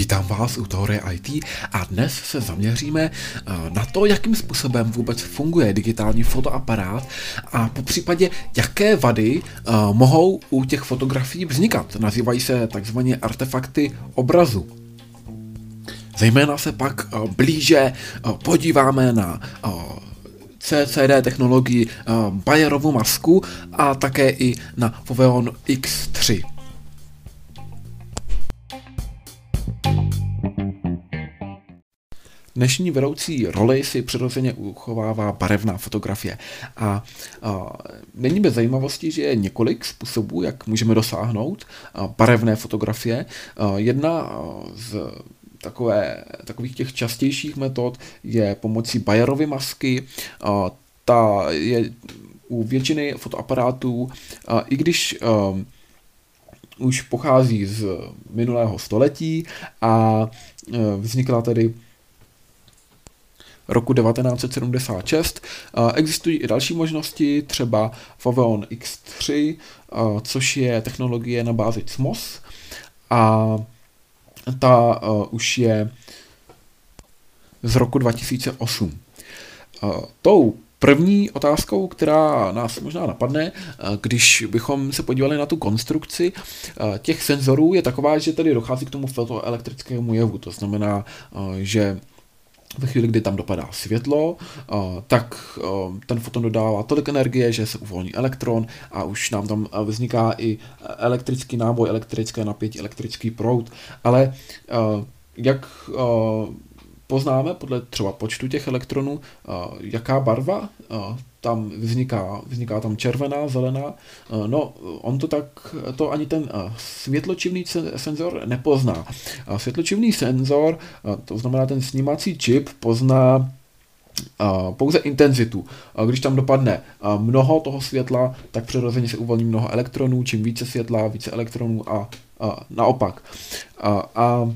Vítám vás u Teorie IT a dnes se zaměříme eh, na to, jakým způsobem vůbec funguje digitální fotoaparát a po případě, jaké vady eh, mohou u těch fotografií vznikat. Nazývají se takzvané artefakty obrazu. Zejména se pak eh, blíže podíváme na CCD technologii Bayerovu masku a také i na Foveon X3. Dnešní vedoucí roli si přirozeně uchovává barevná fotografie. A, a není bez zajímavosti, že je několik způsobů, jak můžeme dosáhnout a, barevné fotografie. A, jedna z takové, takových těch častějších metod je pomocí Bayerovy masky. A, ta je u většiny fotoaparátů, a, i když a, už pochází z minulého století a vznikla tedy roku 1976. Existují i další možnosti, třeba Foveon X3, což je technologie na bázi CMOS a ta už je z roku 2008. Tou První otázkou, která nás možná napadne, když bychom se podívali na tu konstrukci těch senzorů, je taková, že tady dochází k tomu fotoelektrickému jevu. To znamená, že ve chvíli, kdy tam dopadá světlo, tak ten foton dodává tolik energie, že se uvolní elektron a už nám tam vzniká i elektrický náboj, elektrické napětí, elektrický proud. Ale jak poznáme podle třeba počtu těch elektronů, jaká barva tam vzniká, vzniká tam červená, zelená, no on to tak, to ani ten světločivný senzor nepozná. Světločivný senzor, to znamená ten snímací čip, pozná pouze intenzitu. Když tam dopadne mnoho toho světla, tak přirozeně se uvolní mnoho elektronů, čím více světla, více elektronů a, a naopak. A, a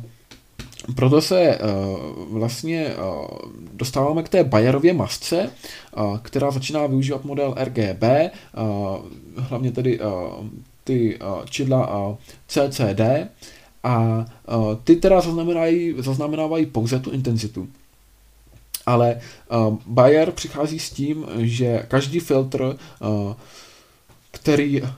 proto se uh, vlastně uh, dostáváme k té Bayerově masce, uh, která začíná využívat model RGB, uh, hlavně tedy uh, ty uh, čidla uh, CCD a uh, ty teda zaznamenávají, zaznamenávají pouze tu intenzitu. Ale uh, Bayer přichází s tím, že každý filtr, uh, který uh,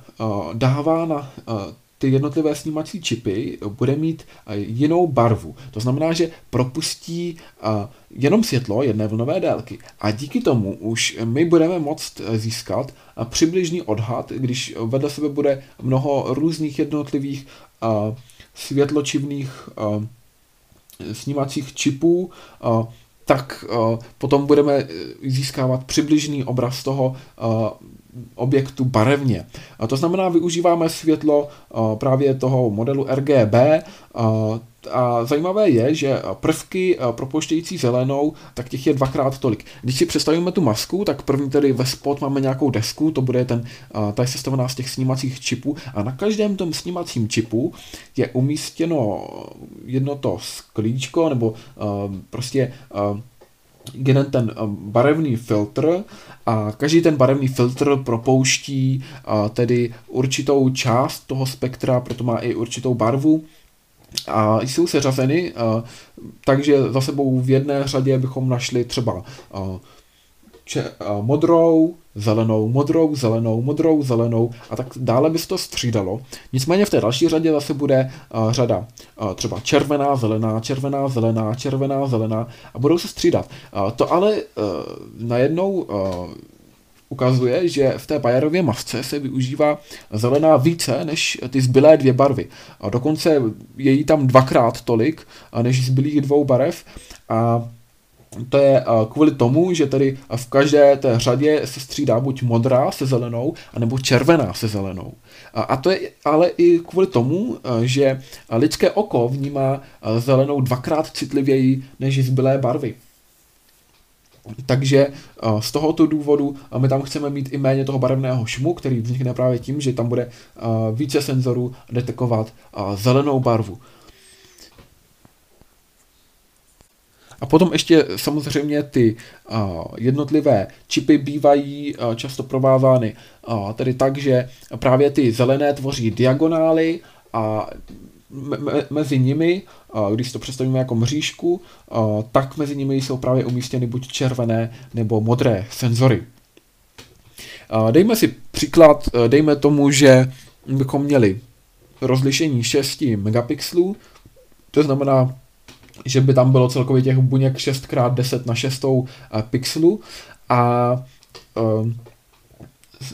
dává na uh, ty jednotlivé snímací čipy bude mít eh, jinou barvu. To znamená, že propustí eh, jenom světlo jedné vlnové délky. A díky tomu už my budeme moct eh, získat přibližný odhad, když vedle sebe bude mnoho různých jednotlivých světločivných snímacích čipů, tak potom budeme získávat přibližný obraz toho objektu barevně. To znamená, využíváme světlo právě toho modelu RGB a zajímavé je, že prvky propouštějící zelenou, tak těch je dvakrát tolik. Když si představíme tu masku, tak první tedy ve spod máme nějakou desku, to bude ten, ta je sestavená z těch snímacích čipů. A na každém tom snímacím čipu je umístěno jedno to sklíčko nebo prostě jeden ten barevný filtr. A každý ten barevný filtr propouští tedy určitou část toho spektra, proto má i určitou barvu a jsou seřazeny, takže za sebou v jedné řadě bychom našli třeba če, modrou, zelenou, modrou, zelenou, modrou, zelenou a tak dále by se to střídalo. Nicméně v té další řadě zase bude řada třeba červená, zelená, červená, zelená, červená, zelená a budou se střídat. To ale najednou ukazuje, že v té Bayerově masce se využívá zelená více než ty zbylé dvě barvy. A dokonce je jí tam dvakrát tolik než zbylých dvou barev a to je kvůli tomu, že tady v každé té řadě se střídá buď modrá se zelenou, anebo červená se zelenou. A to je ale i kvůli tomu, že lidské oko vnímá zelenou dvakrát citlivěji než zbylé barvy. Takže z tohoto důvodu my tam chceme mít i méně toho barevného šumu, který vznikne právě tím, že tam bude více senzorů detekovat zelenou barvu. A potom ještě samozřejmě ty jednotlivé čipy bývají často provázány tedy tak, že právě ty zelené tvoří diagonály a me- mezi nimi, když to představíme jako mřížku, tak mezi nimi jsou právě umístěny buď červené nebo modré senzory. Dejme si příklad, dejme tomu, že bychom měli rozlišení 6 megapixelů, to znamená, že by tam bylo celkově těch buněk 6x10 na 6 pixelů a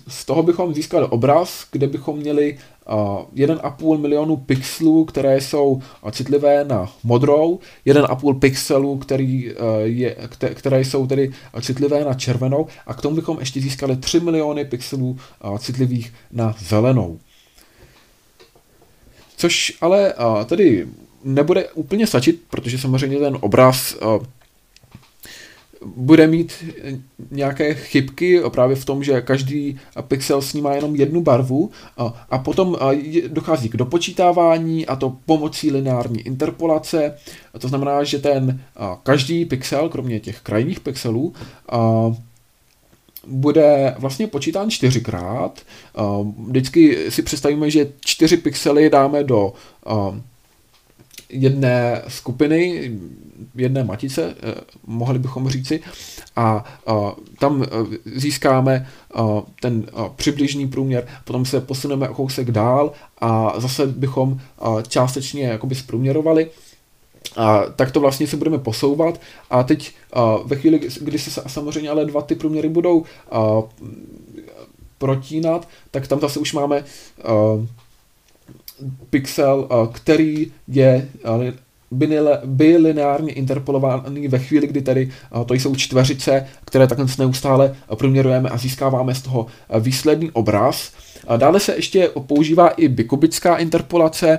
z toho bychom získali obraz, kde bychom měli 1,5 milionu pixelů, které jsou citlivé na modrou, 1,5 pixelů, který je, které jsou tedy citlivé na červenou a k tomu bychom ještě získali 3 miliony pixelů citlivých na zelenou. Což ale tedy nebude úplně stačit, protože samozřejmě ten obraz bude mít nějaké chybky právě v tom, že každý pixel snímá jenom jednu barvu a, a potom dochází k dopočítávání a to pomocí lineární interpolace. A to znamená, že ten každý pixel, kromě těch krajních pixelů, bude vlastně počítán čtyřikrát. Vždycky si představíme, že čtyři pixely dáme do jedné skupiny, jedné matice, eh, mohli bychom říci, a tam eh, získáme eh, ten přibližný průměr, potom se posuneme o kousek dál a zase bychom částečně jakoby zprůměrovali, a tak to vlastně se budeme posouvat. A teď ve chvíli, kdy se samozřejmě ale dva ty průměry budou protínat, tak tam zase už máme pixel, eh, který je eh, bilineárně interpolovaný ve chvíli, kdy tady eh, to jsou čtveřice, které takhle neustále průměrujeme a získáváme z toho výsledný obraz. Dále se ještě používá i bikubická interpolace,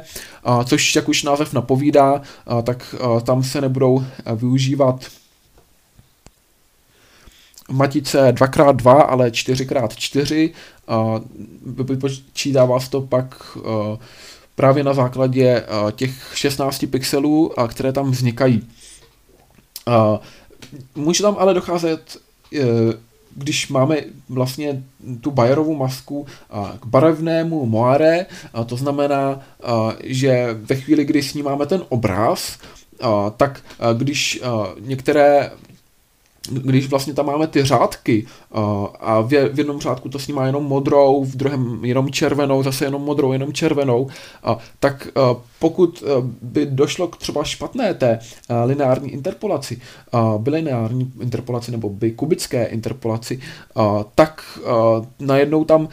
což jak už název napovídá, tak tam se nebudou využívat matice 2x2, ale 4x4. Vypočítává se to pak právě na základě eh, těch 16 pixelů, které tam vznikají. Může tam ale docházet, eh, když máme vlastně tu Bayerovu masku k barevnému moire, to znamená, že ve chvíli, kdy snímáme ten obraz, tak když některé když vlastně tam máme ty řádky a v, jednom řádku to snímá jenom modrou, v druhém jenom červenou, zase jenom modrou, jenom červenou, tak pokud by došlo k třeba špatné té lineární interpolaci, bilineární interpolaci nebo by kubické interpolaci, tak najednou tam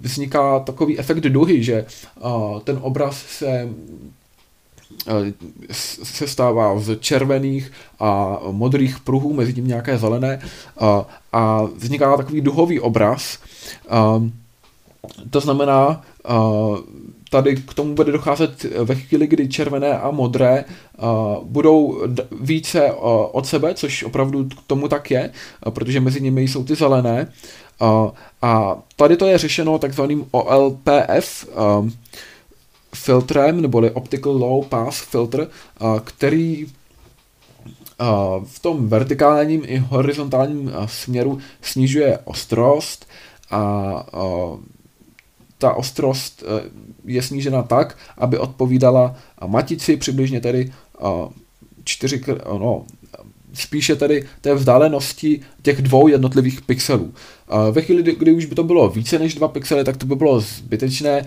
vzniká takový efekt duhy, že ten obraz se se stává z červených a modrých pruhů, mezi tím nějaké zelené a, eh, a vzniká takový duhový obraz. Eh, to znamená, tady k tomu bude docházet ve chvíli, kdy červené a modré budou více od sebe, což opravdu k tomu tak je, protože mezi nimi jsou ty zelené. A tady to je řešeno takzvaným OLPF, filtrem, neboli Optical Low Pass Filter, který v tom vertikálním i horizontálním směru snižuje ostrost a ta ostrost e, je snížena tak, aby odpovídala matici přibližně tedy 4, no, spíše tedy té vzdálenosti těch dvou jednotlivých pixelů. Ve chvíli, kdy už by to bylo více než dva pixely, tak to by bylo zbytečné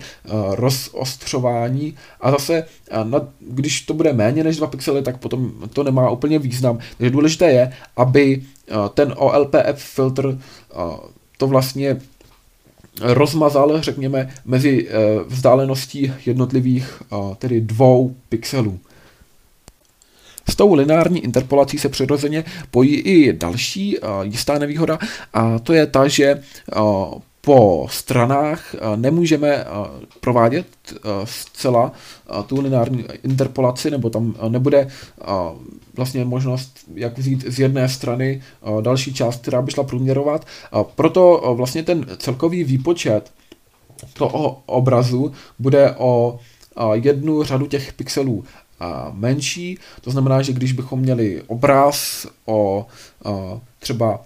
rozostřování a zase, když to bude méně než dva pixely, tak potom to nemá úplně význam. Takže důležité je, aby ten OLPF filtr to vlastně rozmazal, řekněme, mezi vzdáleností jednotlivých tedy dvou pixelů. S tou lineární interpolací se přirozeně pojí i další jistá nevýhoda a to je ta, že po stranách nemůžeme provádět zcela tu lineární interpolaci, nebo tam nebude vlastně možnost, jak vzít z jedné strany další část, která by šla průměrovat. Proto vlastně ten celkový výpočet toho obrazu bude o jednu řadu těch pixelů menší. To znamená, že když bychom měli obraz o třeba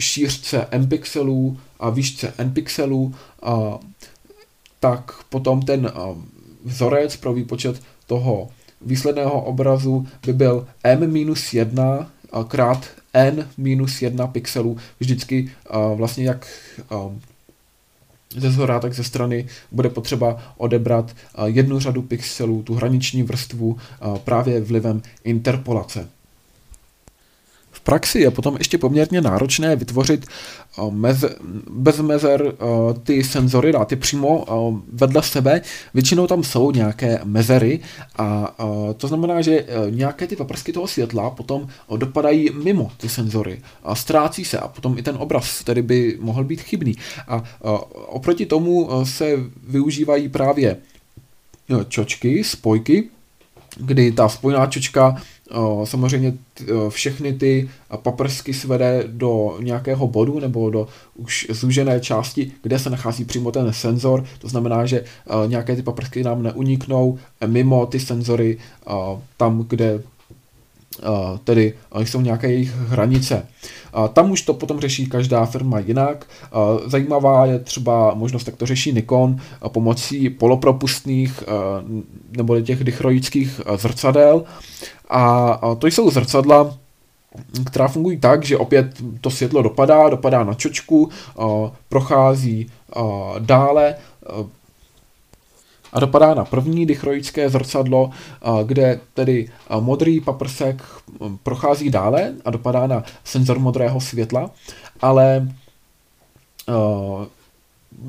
šířce n pixelů a výšce n pixelů, tak potom ten vzorec pro výpočet toho výsledného obrazu by byl m-1 krát n-1 pixelů, vždycky vlastně jak ze zhora, tak ze strany bude potřeba odebrat jednu řadu pixelů, tu hraniční vrstvu právě vlivem interpolace praxi je potom ještě poměrně náročné vytvořit eh, mez, bez mezer eh, ty senzory, je přímo eh, vedle sebe. Většinou tam jsou nějaké mezery a to znamená, že nějaké ty paprsky toho světla potom dopadají mimo ty senzory a ztrácí se a potom i ten obraz tedy by mohl být chybný. A oproti tomu se využívají právě čočky, spojky, kdy ta spojná čočka samozřejmě všechny ty paprsky svede do nějakého bodu nebo do už zúžené části, kde se nachází přímo ten senzor. To znamená, že nějaké ty paprsky nám neuniknou mimo ty senzory tam, kde tedy jsou nějaké jejich hranice. Tam už to potom řeší každá firma jinak. Zajímavá je třeba možnost, jak to řeší Nikon pomocí polopropustných nebo těch dichroických zrcadel. A to jsou zrcadla, která fungují tak, že opět to světlo dopadá, dopadá na čočku, prochází dále, a dopadá na první dichroické zrcadlo, kde tedy modrý paprsek prochází dále a dopadá na senzor modrého světla, ale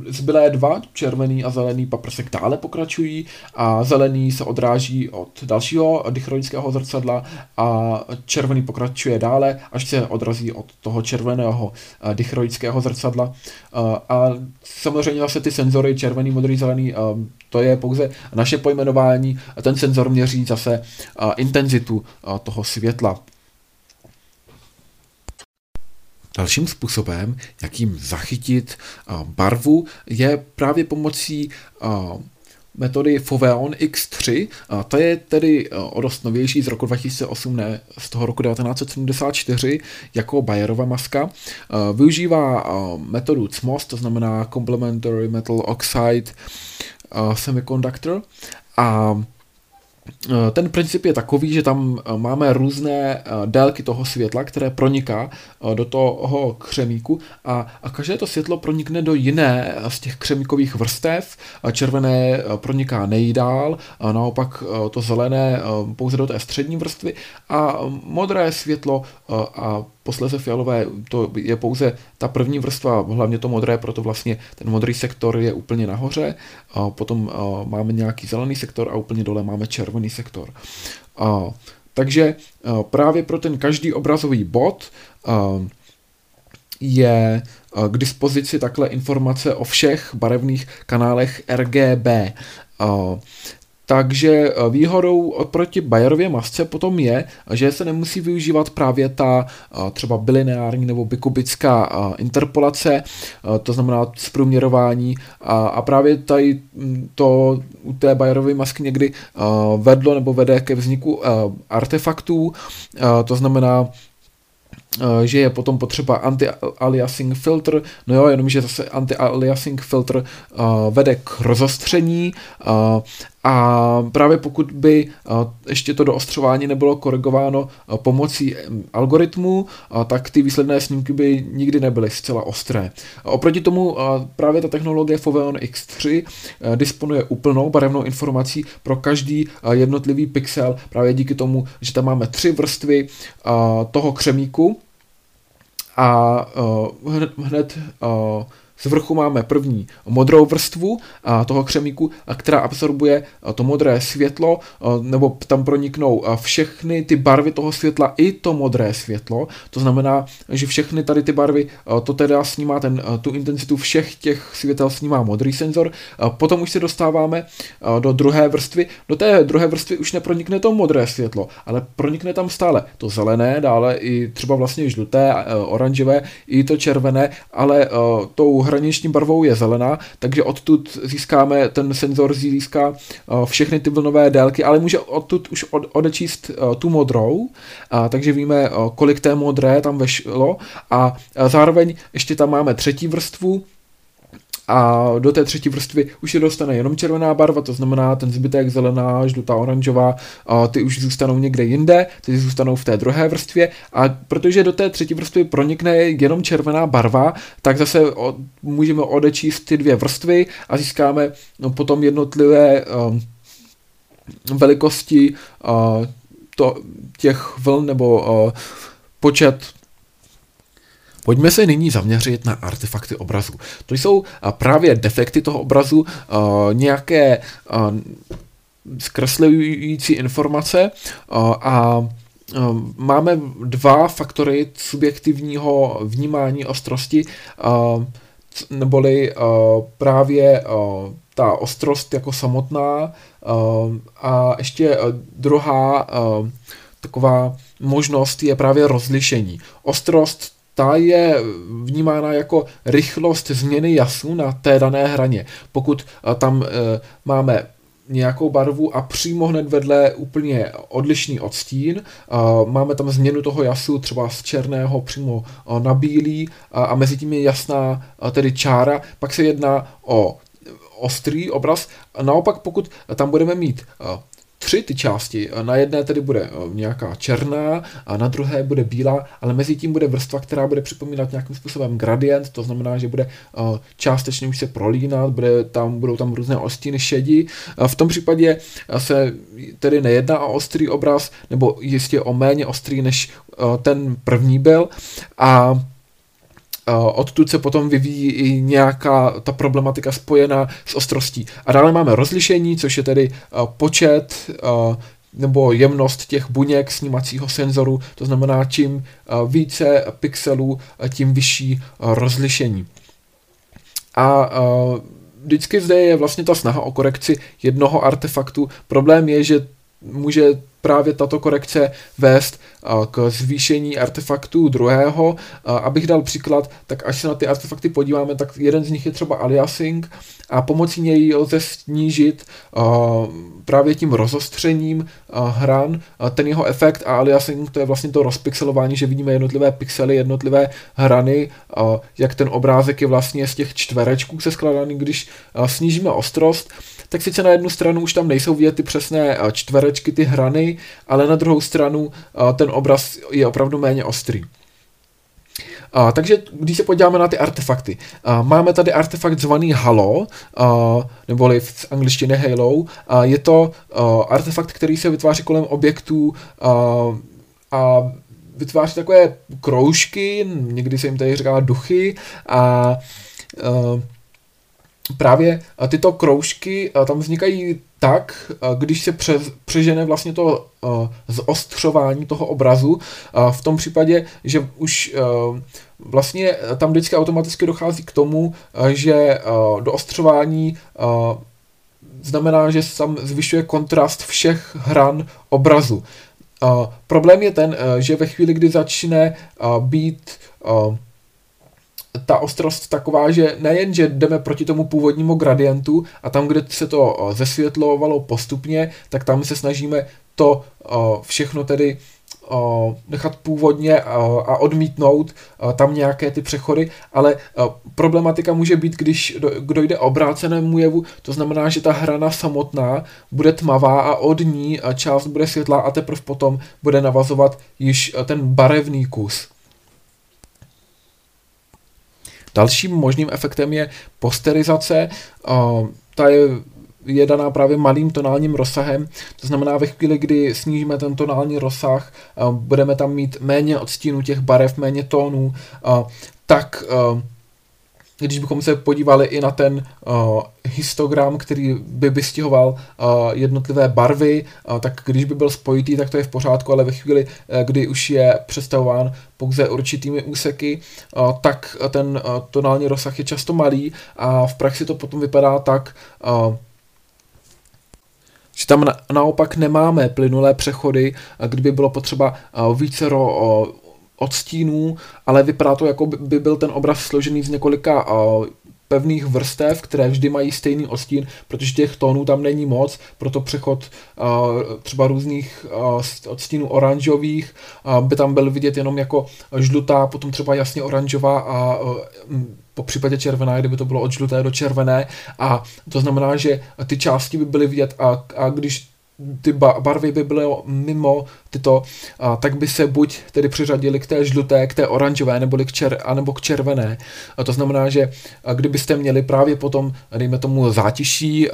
zbylé dva, červený a zelený paprsek dále pokračují a zelený se odráží od dalšího dichroického zrcadla a červený pokračuje dále, až se odrazí od toho červeného eh, dichroického zrcadla. Eh, a samozřejmě zase ty senzory červený, modrý, zelený, eh, to je pouze naše pojmenování. Ten senzor měří zase intenzitu toho světla. Dalším způsobem, jakým zachytit barvu, je právě pomocí metody Foveon X3. A to je tedy o dost novější z roku 2008, ne z toho roku 1974, jako Bayerova maska. Využívá metodu CMOS, to znamená Complementary Metal Oxide Semiconductor. A ten princip je takový, že tam eh, máme různé eh, délky toho světla, které proniká do toho křemíku a, a každé to světlo pronikne do jiné z těch křemíkových vrstev. Červené proniká nejdál, a naopak to zelené pouze do té střední vrstvy a modré světlo a posléze fialové to je pouze ta první vrstva, hlavně to modré, proto vlastně ten modrý sektor je úplně nahoře, a potom máme nějaký zelený sektor a úplně dole máme červený sektor. A, takže právě pro ten každý obrazový bod je k dispozici takhle informace o všech barevných kanálech RGB. Takže eh, výhodou oproti Bayerově masce potom je, že se nemusí využívat právě ta eh, třeba bilineární nebo bikubická eh, interpolace, to znamená zprůměrování. A, právě tady hm, to u té Bayerovy masky někdy vedlo nebo vede ke vzniku artefaktů, to znamená že je potom potřeba anti-aliasing filtr, no jo, jenomže zase anti-aliasing filtr uh, vede k rozostření uh, a právě pokud by uh, ještě to doostřování nebylo korigováno uh, pomocí algoritmů, uh, tak ty výsledné snímky by nikdy nebyly zcela ostré. Oproti tomu právě ta technologie Foveon X3 uh, disponuje úplnou barevnou informací pro každý jednotlivý pixel, právě díky tomu, že tam máme tři vrstvy toho křemíku, a hned uh, z vrchu máme první modrou vrstvu toho křemíku, která absorbuje to modré světlo, nebo tam proniknou všechny ty barvy toho světla i to modré světlo. To znamená, že všechny tady ty barvy, to teda snímá ten, tu intenzitu všech těch světel snímá modrý senzor. Potom už se dostáváme do druhé vrstvy. Do té druhé vrstvy už nepronikne to modré světlo, ale pronikne tam stále to zelené, dále i třeba vlastně žluté, oranžové, i to červené, ale tou hraniční barvou je zelená, takže odtud získáme, ten senzor získá všechny ty vlnové délky, ale může odtud už odečíst tu modrou, takže víme, kolik té modré tam vešlo. A zároveň ještě tam máme třetí vrstvu, a do té třetí vrstvy už se dostane jenom červená barva, to znamená ten zbytek zelená, žlutá, oranžová, a ty už zůstanou někde jinde, ty zůstanou v té druhé vrstvě. A protože do té třetí vrstvy pronikne jenom červená barva, tak zase od, můžeme odečíst ty dvě vrstvy a získáme no, potom jednotlivé um, velikosti uh, to, těch vln nebo uh, počet Pojďme se nyní zaměřit na artefakty obrazu. To jsou právě defekty toho obrazu, nějaké zkreslující informace a máme dva faktory subjektivního vnímání ostrosti, neboli právě ta ostrost jako samotná a ještě druhá taková možnost je právě rozlišení. Ostrost ta je vnímána jako rychlost změny jasu na té dané hraně. Pokud eh, tam eh, máme nějakou barvu a přímo hned vedle úplně odlišný odstín. Eh, máme tam změnu toho jasu třeba z černého přímo na bílý a mezi tím je jasná tedy čára. Pak se jedná o ostrý obraz. Naopak pokud tam budeme mít tři ty části. Na jedné tedy bude eh, nějaká černá a na druhé bude bílá, ale mezi tím bude vrstva, která bude připomínat nějakým způsobem gradient, to znamená, že bude eh, částečně už se prolínat, bude tam, budou tam různé ostíny šedí. V tom případě se tedy nejedná o ostrý obraz, nebo jistě o méně ostrý, než eh, ten první byl. A odtud se potom vyvíjí i nějaká ta problematika spojená s ostrostí. A dále máme rozlišení, což je tedy počet nebo jemnost těch buněk snímacího senzoru, to znamená, čím více pixelů, tím vyšší rozlišení. A vždycky zde je vlastně ta snaha o korekci jednoho artefaktu. Problém je, že může právě tato korekce vést k zvýšení artefaktů druhého. Abych dal příklad, tak až se na ty artefakty podíváme, tak jeden z nich je třeba aliasing a pomocí něj lze snížit právě tím rozostřením hran ten jeho efekt a aliasing to je vlastně to rozpixelování, že vidíme jednotlivé pixely, jednotlivé hrany, jak ten obrázek je vlastně z těch čtverečků se skladaný, když snížíme ostrost, tak sice na jednu stranu už tam nejsou vidět ty přesné čtverečky, ty hrany, ale na druhou stranu ten obraz je opravdu méně ostrý. Uh, takže když se podíváme na ty artefakty, uh, máme tady artefakt zvaný Halo, uh, neboli v angličtině Halo. Uh, je to uh, artefakt, který se vytváří kolem objektů uh, a vytváří takové kroužky, někdy se jim tady říká duchy a uh, právě tyto kroužky tam vznikají tak, když se pře, přežene vlastně to zostřování toho obrazu, v tom případě, že už vlastně tam vždycky automaticky dochází k tomu, že do ostřování znamená, že se tam zvyšuje kontrast všech hran obrazu. Problém je ten, že ve chvíli, kdy začne být ta ostrost taková, že nejen, že jdeme proti tomu původnímu gradientu a tam, kde se to zesvětlovalo postupně, tak tam se snažíme to všechno tedy nechat původně a odmítnout tam nějaké ty přechody, ale problematika může být, když dojde obrácenému jevu, to znamená, že ta hrana samotná bude tmavá a od ní část bude světlá a teprve potom bude navazovat již ten barevný kus. Dalším možným efektem je posterizace. Ta je je daná právě malým tonálním rozsahem, to znamená ve chvíli, kdy snížíme ten tonální rozsah, budeme tam mít méně odstínů těch barev, méně tónů, tak když bychom se podívali i na ten uh, histogram, který by vystihoval uh, jednotlivé barvy, uh, tak když by byl spojitý, tak to je v pořádku, ale ve chvíli, uh, kdy už je představován pouze určitými úseky, uh, tak ten uh, tonální rozsah je často malý a v praxi to potom vypadá tak, uh, že tam na, naopak nemáme plynulé přechody, kdyby bylo potřeba více odstínů, ale vypadá to, jako by byl ten obraz složený z několika pevných vrstev, které vždy mají stejný odstín, protože těch tónů tam není moc, proto přechod třeba různých odstínů oranžových by tam byl vidět jenom jako žlutá, potom třeba jasně oranžová a po případě červená, kdyby to bylo od žluté do červené. A to znamená, že ty části by byly vidět a, a když ty barvy by byly mimo tyto, a, tak by se buď tedy přiřadili k té žluté, k té oranžové, nebo k, čer, anebo k červené. A to znamená, že kdybyste měli právě potom, dejme tomu zátiší,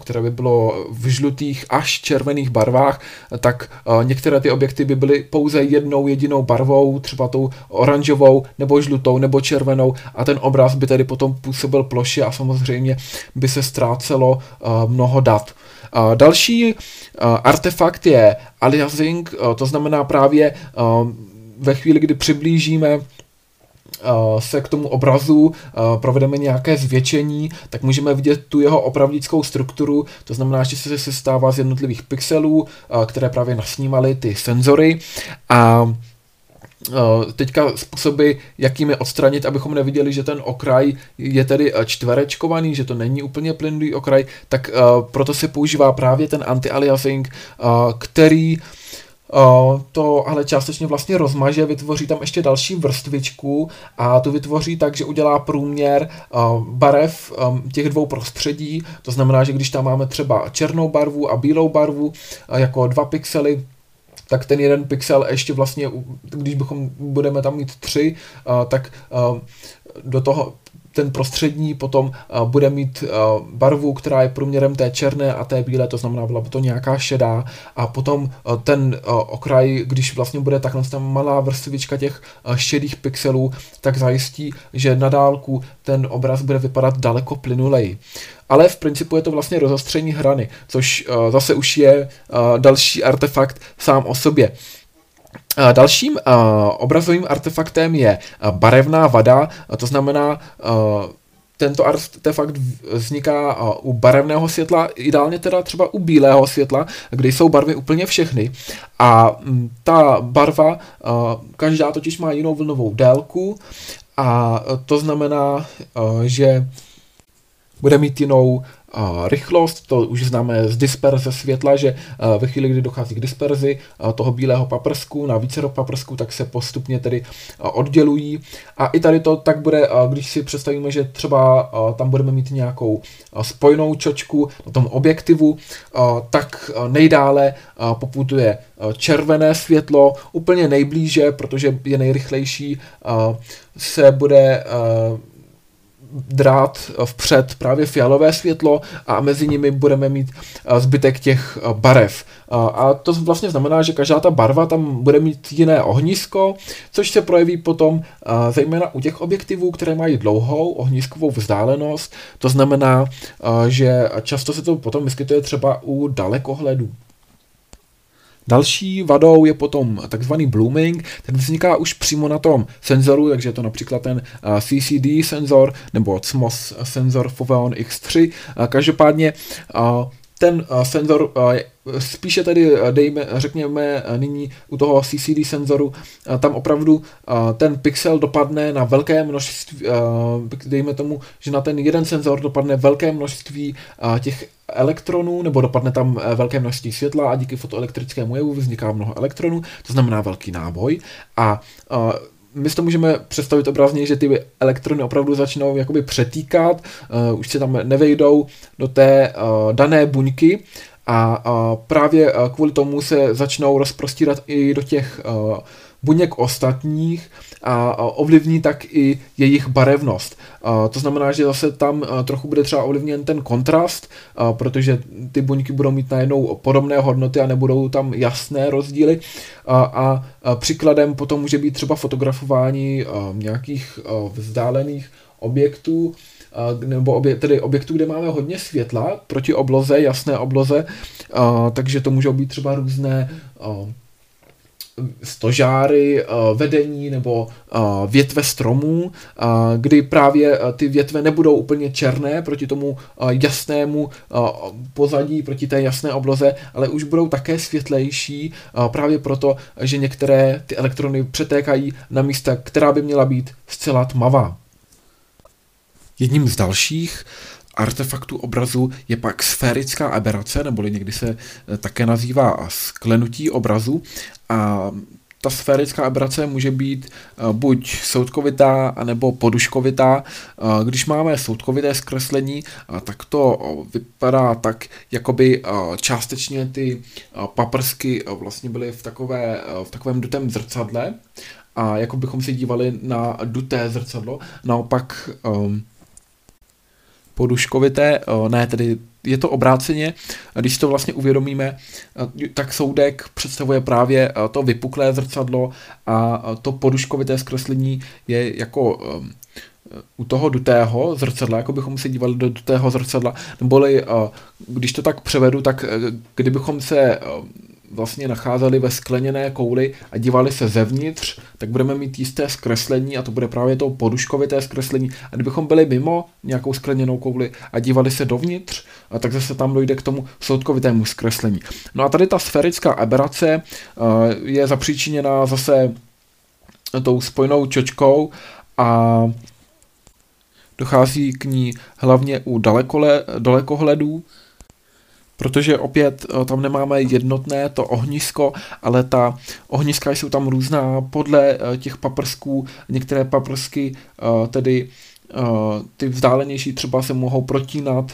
které by bylo v žlutých až červených barvách, tak některé ty objekty by byly pouze jednou jedinou barvou, třeba tou oranžovou, nebo žlutou, nebo červenou a ten obraz by tedy potom působil ploše a samozřejmě by se ztrácelo mnoho dat. Další artefakt je aliasing, to znamená právě ve chvíli, kdy přiblížíme se k tomu obrazu, provedeme nějaké zvětšení, tak můžeme vidět tu jeho opravdickou strukturu, to znamená, že se sestává z jednotlivých pixelů, které právě nasnímaly ty senzory. A Eh, teďka způsoby, jakými odstranit, abychom neviděli, že ten okraj je tedy eh, čtverečkovaný, že to není úplně plynulý okraj, tak uh, proto se používá právě ten anti-aliasing, který to ale částečně vlastně rozmaže, vytvoří tam ještě další vrstvičku a tu vytvoří tak, že udělá průměr barev těch dvou prostředí, to znamená, že když tam máme třeba černou barvu a bílou barvu jako dva pixely, tak ten jeden pixel ještě vlastně, když bychom budeme tam mít tři, tak do toho ten prostřední potom uh, bude mít uh, barvu, která je průměrem té černé a té bílé, to znamená, byla by to nějaká šedá a potom uh, ten okraj, když vlastně bude takhle tam malá vrstvička těch šedých pixelů, tak zajistí, že na dálku ten obraz bude vypadat daleko plynuleji. Ale v principu je to vlastně rozostření hrany, což zase už je další artefakt sám o sobě. Dalším uh, obrazovým artefaktem je barevná vada, to znamená, tento artefakt vzniká u barevného světla, ideálně teda třeba u bílého světla, kde jsou barvy úplně všechny. A ta barva, každá totiž má jinou vlnovou délku a to znamená, že bude mít jinou rychlost, to už známe z disperze světla, že ve chvíli, kdy dochází k disperzi toho bílého paprsku na více paprsku, tak se postupně tedy oddělují. A i tady to tak bude, když si představíme, že třeba tam budeme mít nějakou spojnou čočku na tom objektivu, tak nejdále poputuje červené světlo, úplně nejblíže, protože je nejrychlejší, se bude drát vpřed právě fialové světlo a mezi nimi budeme mít eh, zbytek těch eh, barev. Eh, a to vlastně znamená, že každá ta barva tam bude mít jiné ohnisko, což se projeví potom zejména u těch objektivů, které mají dlouhou ohniskovou vzdálenost. To znamená, že často se to potom vyskytuje třeba u dalekohledů. Další vadou je potom takzvaný blooming, ten vzniká už přímo na tom senzoru, takže je to například ten CCD senzor nebo CMOS senzor Foveon X3. Každopádně ten senzor spíše tedy dejme, řekněme nyní u toho CCD senzoru, tam opravdu ten pixel dopadne na velké množství, dejme tomu, že na ten jeden senzor dopadne velké množství těch elektronů, nebo dopadne tam eh, velké množství světla a díky fotoelektrickému jevu vzniká mnoho elektronů, to znamená velký náboj. A my si to můžeme představit obrazně, že ty elektrony opravdu začnou jakoby přetýkat, uh, už se tam nevejdou do té uh, dané buňky a uh, právě uh, kvůli tomu se začnou rozprostírat i do těch uh, buněk ostatních a ovlivní tak i jejich barevnost. To znamená, že zase tam trochu bude třeba ovlivněn ten kontrast, protože ty buňky budou mít najednou podobné hodnoty a nebudou tam jasné rozdíly. A příkladem potom může být třeba fotografování nějakých vzdálených objektů, nebo obje, tedy objektů, kde máme hodně světla proti obloze, jasné obloze, takže to můžou být třeba různé stožáry, vedení nebo větve stromů, kdy právě ty větve nebudou úplně černé proti tomu jasnému pozadí, proti té jasné obloze, ale už budou také světlejší právě proto, že některé ty elektrony přetékají na místa, která by měla být zcela tmavá. Jedním z dalších artefaktů obrazu je pak sférická aberace, neboli někdy se eh, také nazývá sklenutí obrazu. A ta sférická aberace může být eh, buď soudkovitá, anebo poduškovitá. Eh, když máme soudkovité zkreslení, tak to vypadá tak, jakoby částečně ty paprsky vlastně byly v, takové, v takovém dutém zrcadle a jako bychom se dívali na duté zrcadlo. Naopak um, poduškovité, ne, tedy je to obráceně, když to vlastně uvědomíme, tak soudek představuje právě to vypuklé zrcadlo a to poduškovité zkreslení je jako u toho dutého zrcadla, jako bychom se dívali do dutého zrcadla, neboli když to tak převedu, tak kdybychom se vlastně nacházeli ve skleněné kouli a dívali se zevnitř, tak budeme mít jisté zkreslení a to bude právě to poduškovité zkreslení. A kdybychom byli mimo nějakou skleněnou kouli a dívali se dovnitř, a tak zase tam dojde k tomu soudkovitému zkreslení. No a tady ta sférická aberace je zapříčiněná zase tou spojnou čočkou a dochází k ní hlavně u dalekole, dalekohledů, protože opět eh, tam nemáme jednotné to ohnisko, ale ta ohniska jsou tam různá podle eh, těch paprsků. Některé paprsky eh, tedy ty vzdálenější třeba se mohou protínat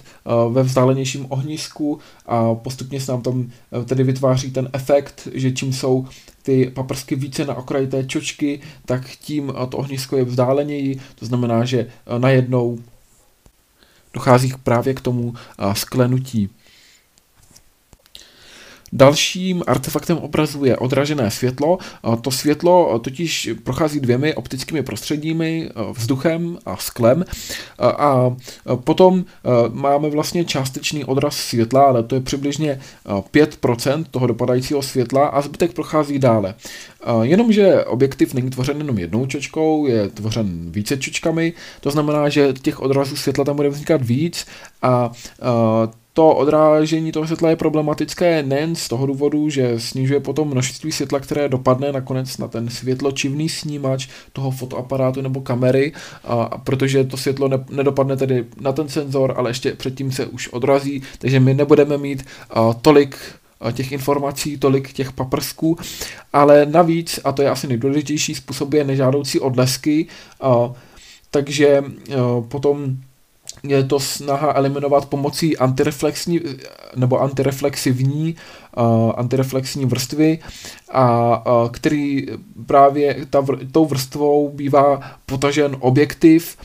ve vzdálenějším ohnisku a postupně se nám tam tedy vytváří ten efekt, že čím jsou ty paprsky více na okraji té čočky, tak tím to ohnisko je vzdáleněji, to znamená, že najednou dochází právě k tomu sklenutí. Dalším artefaktem obrazu je odražené světlo. To světlo totiž prochází dvěmi optickými prostředími, vzduchem a sklem. A potom máme vlastně částečný odraz světla, ale to je přibližně 5% toho dopadajícího světla a zbytek prochází dále. Jenomže objektiv není tvořen jenom jednou čočkou, je tvořen více čočkami, to znamená, že těch odrazů světla tam bude vznikat víc a to odrážení toho světla je problematické nejen z toho důvodu, že snižuje potom množství světla, které dopadne nakonec na ten světločivný snímač toho fotoaparátu nebo kamery, a, protože to světlo ne, nedopadne tedy na ten senzor, ale ještě předtím se už odrazí, takže my nebudeme mít a, tolik těch informací, tolik těch paprsků, ale navíc, a to je asi nejdůležitější, způsobuje nežádoucí odlesky, a, takže a, potom je to snaha eliminovat pomocí antireflexní nebo antireflexivní uh, antireflexní vrstvy, a, uh, který právě ta, tou vrstvou bývá potažen objektiv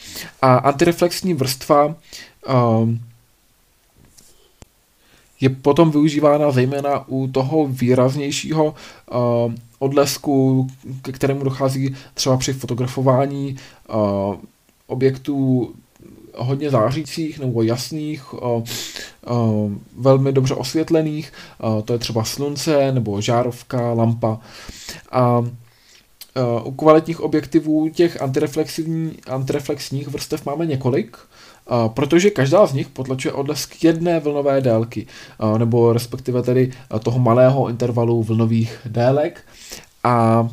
a antireflexní vrstva uh, je potom využívána zejména u toho výraznějšího uh, odlesku, ke kterému dochází třeba při fotografování uh, objektů hodně zářících nebo jasných, o, o, velmi dobře osvětlených, o, to je třeba slunce nebo žárovka, lampa. A u kvalitních objektivů těch antireflexivní, antireflexních vrstev máme několik, protože každá z nich potlačuje odlesk jedné vlnové délky, nebo respektive tedy toho malého intervalu vlnových délek. A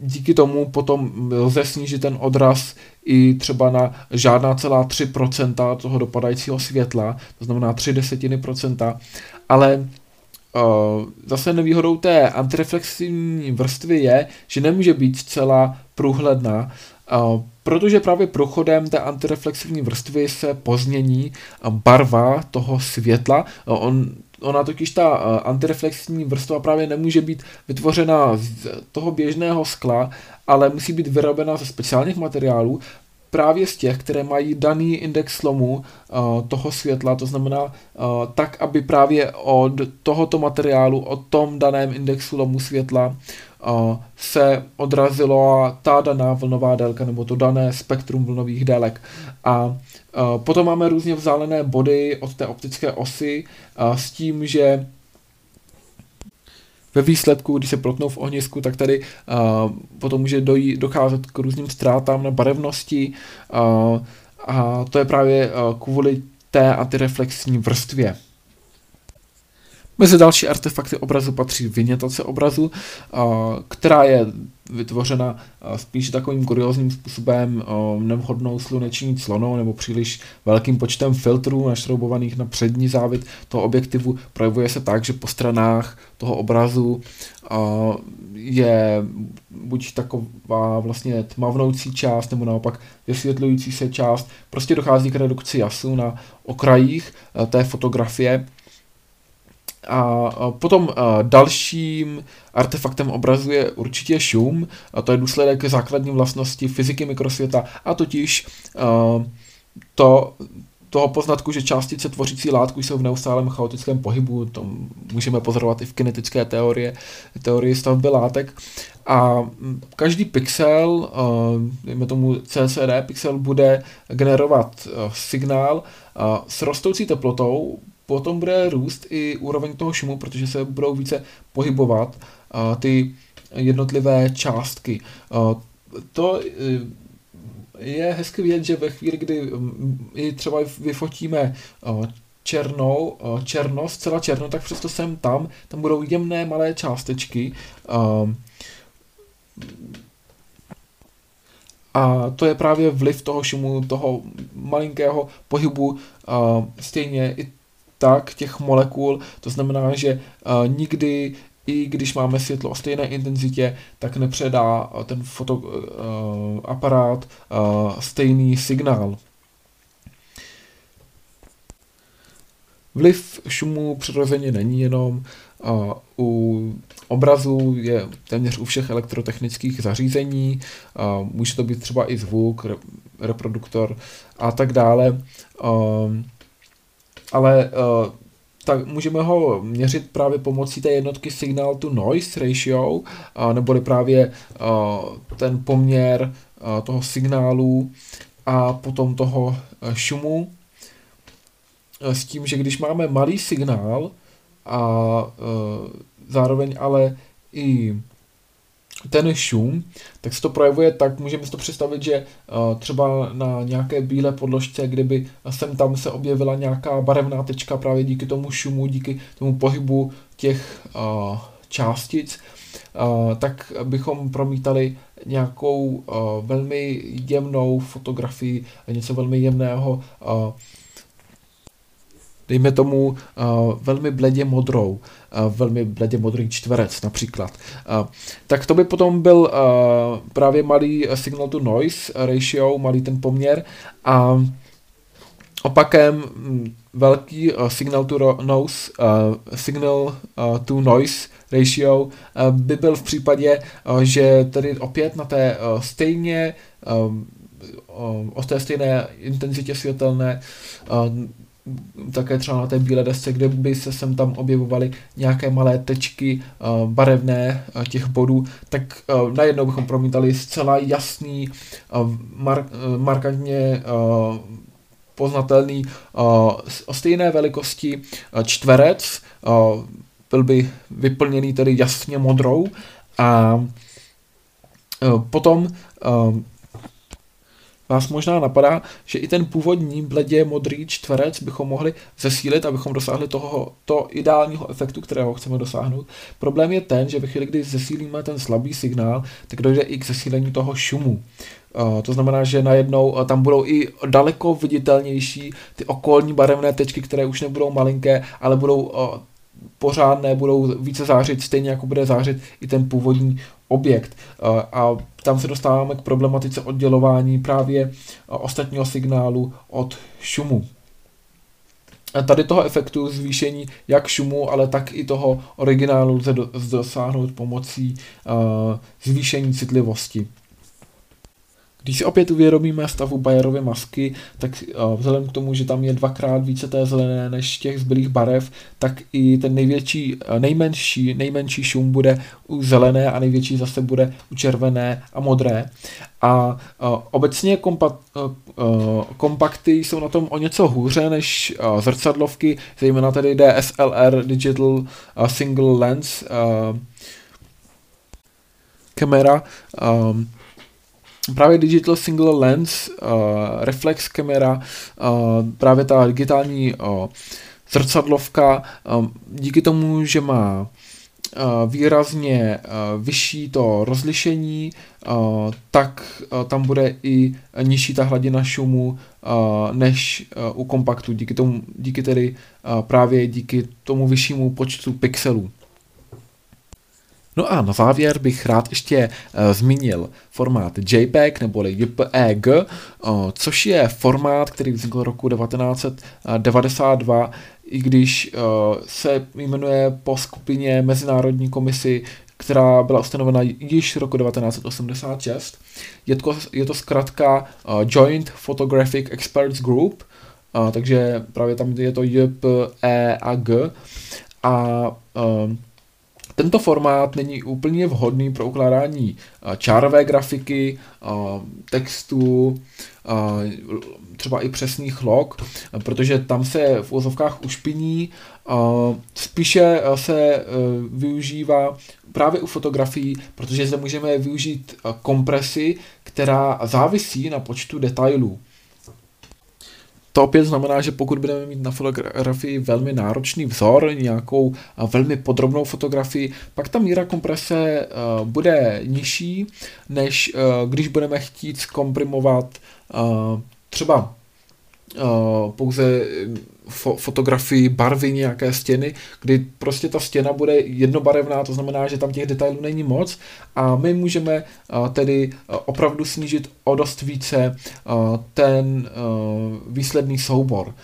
díky tomu potom lze snížit ten odraz i třeba na žádná celá 3% toho dopadajícího světla, to znamená 3 desetiny procenta, ale Uh, zase nevýhodou té antireflexivní vrstvy je, že nemůže být zcela průhledná, uh, protože právě průchodem té antireflexivní vrstvy se pozmění barva toho světla. Uh, on ona totiž ta uh, antireflexní vrstva právě nemůže být vytvořena z toho běžného skla, ale musí být vyrobena ze speciálních materiálů, právě z těch, které mají daný index slomu uh, toho světla, to znamená uh, tak, aby právě od tohoto materiálu, od tom daném indexu lomu světla uh, se odrazilo ta daná vlnová délka nebo to dané spektrum vlnových délek. A potom máme různě vzdálené body od té optické osy uh, s tím, že ve výsledku, když se protnou v ohnisku, tak tady uh, potom může dojít, docházet k různým ztrátám na barevnosti a to je právě kvůli té antireflexní vrstvě. Mezi další artefakty obrazu patří vynětace obrazu, která je vytvořena spíš takovým kuriozním způsobem nevhodnou sluneční clonou nebo příliš velkým počtem filtrů našroubovaných na přední závit toho objektivu. Projevuje se tak, že po stranách toho obrazu je buď taková vlastně tmavnoucí část, nebo naopak vysvětlující se část. Prostě dochází k redukci jasu na okrajích té fotografie a potom dalším artefaktem obrazu je určitě šum, a to je důsledek základní vlastnosti fyziky mikrosvěta, a totiž to, toho poznatku, že částice tvořící látku jsou v neustálém chaotickém pohybu, to můžeme pozorovat i v kinetické teorie, teorii stavby látek. A každý pixel, dejme tomu CCD pixel, bude generovat signál s rostoucí teplotou, potom bude růst i úroveň toho šumu, protože se budou více pohybovat uh, ty jednotlivé částky. Uh, to uh, je hezky vidět, že ve chvíli, kdy um, i třeba vyfotíme černou, černo, zcela černo, tak přesto sem tam, tam budou jemné malé částečky. A to je právě vliv toho šumu, toho malinkého pohybu, stejně i tak těch molekul, to znamená, že uh, nikdy i když máme světlo o stejné intenzitě, tak nepředá ten fotoaparát uh, stejný signál. Vliv šumu přirozeně není jenom u obrazu, je téměř u všech elektrotechnických zařízení, může to být třeba i zvuk, re, reproduktor a tak dále. Ale uh, tak můžeme ho měřit právě pomocí té jednotky signal to noise ratio, uh, neboli právě uh, ten poměr uh, toho signálu a potom toho šumu. S tím, že když máme malý signál a zároveň ale i ten šum, tak se to projevuje tak, můžeme si to představit, že uh, třeba na nějaké bílé podložce, kdyby sem tam se objevila nějaká barevná tečka právě díky tomu šumu, díky tomu pohybu těch uh, částic, uh, tak bychom promítali nějakou velmi jemnou fotografii, něco velmi jemného, dejme tomu uh, velmi bledě modrou, uh, velmi bledě modrý čtverec například. Uh, tak to by potom byl právě malý signal to noise ratio, malý ten poměr a opakem mm, velký signal to noise, signal to noise ratio by byl v případě, že tedy opět na té stejně o té stejné intenzitě světelné také třeba na té bílé desce, kde by se sem tam objevovaly nějaké malé tečky uh, barevné uh, těch bodů, tak uh, najednou bychom promítali zcela jasný, mar- markantně poznatelný o stejné velikosti čtverec, byl by vyplněný tedy jasně modrou a potom vás možná napadá, že i ten původní bledě modrý čtverec bychom mohli zesílit, abychom dosáhli toho to ideálního efektu, kterého chceme dosáhnout. Problém je ten, že ve chvíli, kdy zesílíme ten slabý signál, tak dojde i k zesílení toho šumu. Uh, to znamená, že najednou uh, tam budou i daleko viditelnější ty okolní barevné tečky, které už nebudou malinké, ale budou uh, pořádné, budou více zářit, stejně jako bude zářit i ten původní objekt. A tam se dostáváme k problematice oddělování právě ostatního signálu od šumu. A tady toho efektu zvýšení jak šumu, ale tak i toho originálu lze dosáhnout pomocí zvýšení citlivosti. Když si opět uvědomíme stavu Bayerovy masky, tak uh, vzhledem k tomu, že tam je dvakrát více té zelené než těch zbylých barev, tak i ten největší, uh, nejmenší, nejmenší šum bude u zelené a největší zase bude u červené a modré. A uh, obecně kompa, kompakty jsou na tom o něco hůře než zrcadlovky, zejména tedy DSLR Digital Single Lens kamera. Právě Digital Single Lens, uh, reflex kamera, uh, právě ta digitální uh, zrcadlovka, um, díky tomu, že má uh, výrazně uh, vyšší to rozlišení, uh, tak uh, tam bude i nižší ta hladina šumu uh, než uh, u kompaktu, díky, tomu, díky tedy uh, právě díky tomu vyššímu počtu pixelů. No a na závěr bych rád ještě uh, zmínil formát JPEG neboli JPEG, uh, což je formát, který vznikl roku 1992, i když uh, se jmenuje po skupině Mezinárodní komisi, která byla ustanovena již roku 1986. Je to, je to zkrátka uh, Joint Photographic Experts Group, uh, takže právě tam je to JPEG a uh, tento formát není úplně vhodný pro ukládání eh, čárové grafiky, eh, textu, eh, třeba i přesných log, protože tam se v úzovkách ušpiní, spíše se využívá právě u fotografií, protože zde můžeme využít kompresi, která závisí na počtu detailů. To opět znamená, že pokud budeme mít na fotografii velmi náročný vzor, nějakou velmi podrobnou fotografii, pak ta míra komprese bude nižší, než když budeme chtít zkomprimovat třeba pouze fo- fotografii barvy nějaké stěny, kdy prostě ta stěna bude jednobarevná, to znamená, že tam těch detailů není moc a my můžeme uh, tedy uh, opravdu snížit o dost více uh, ten uh, výsledný soubor.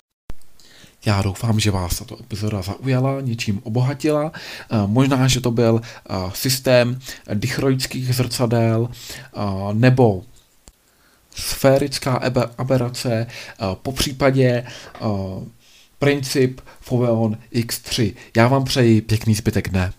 Já doufám, že vás tato epizoda zaujala, něčím obohatila. Možná, že to byl systém dichroických zrcadel nebo sférická aberace, po případě princip Foveon X3. Já vám přeji pěkný zbytek dne.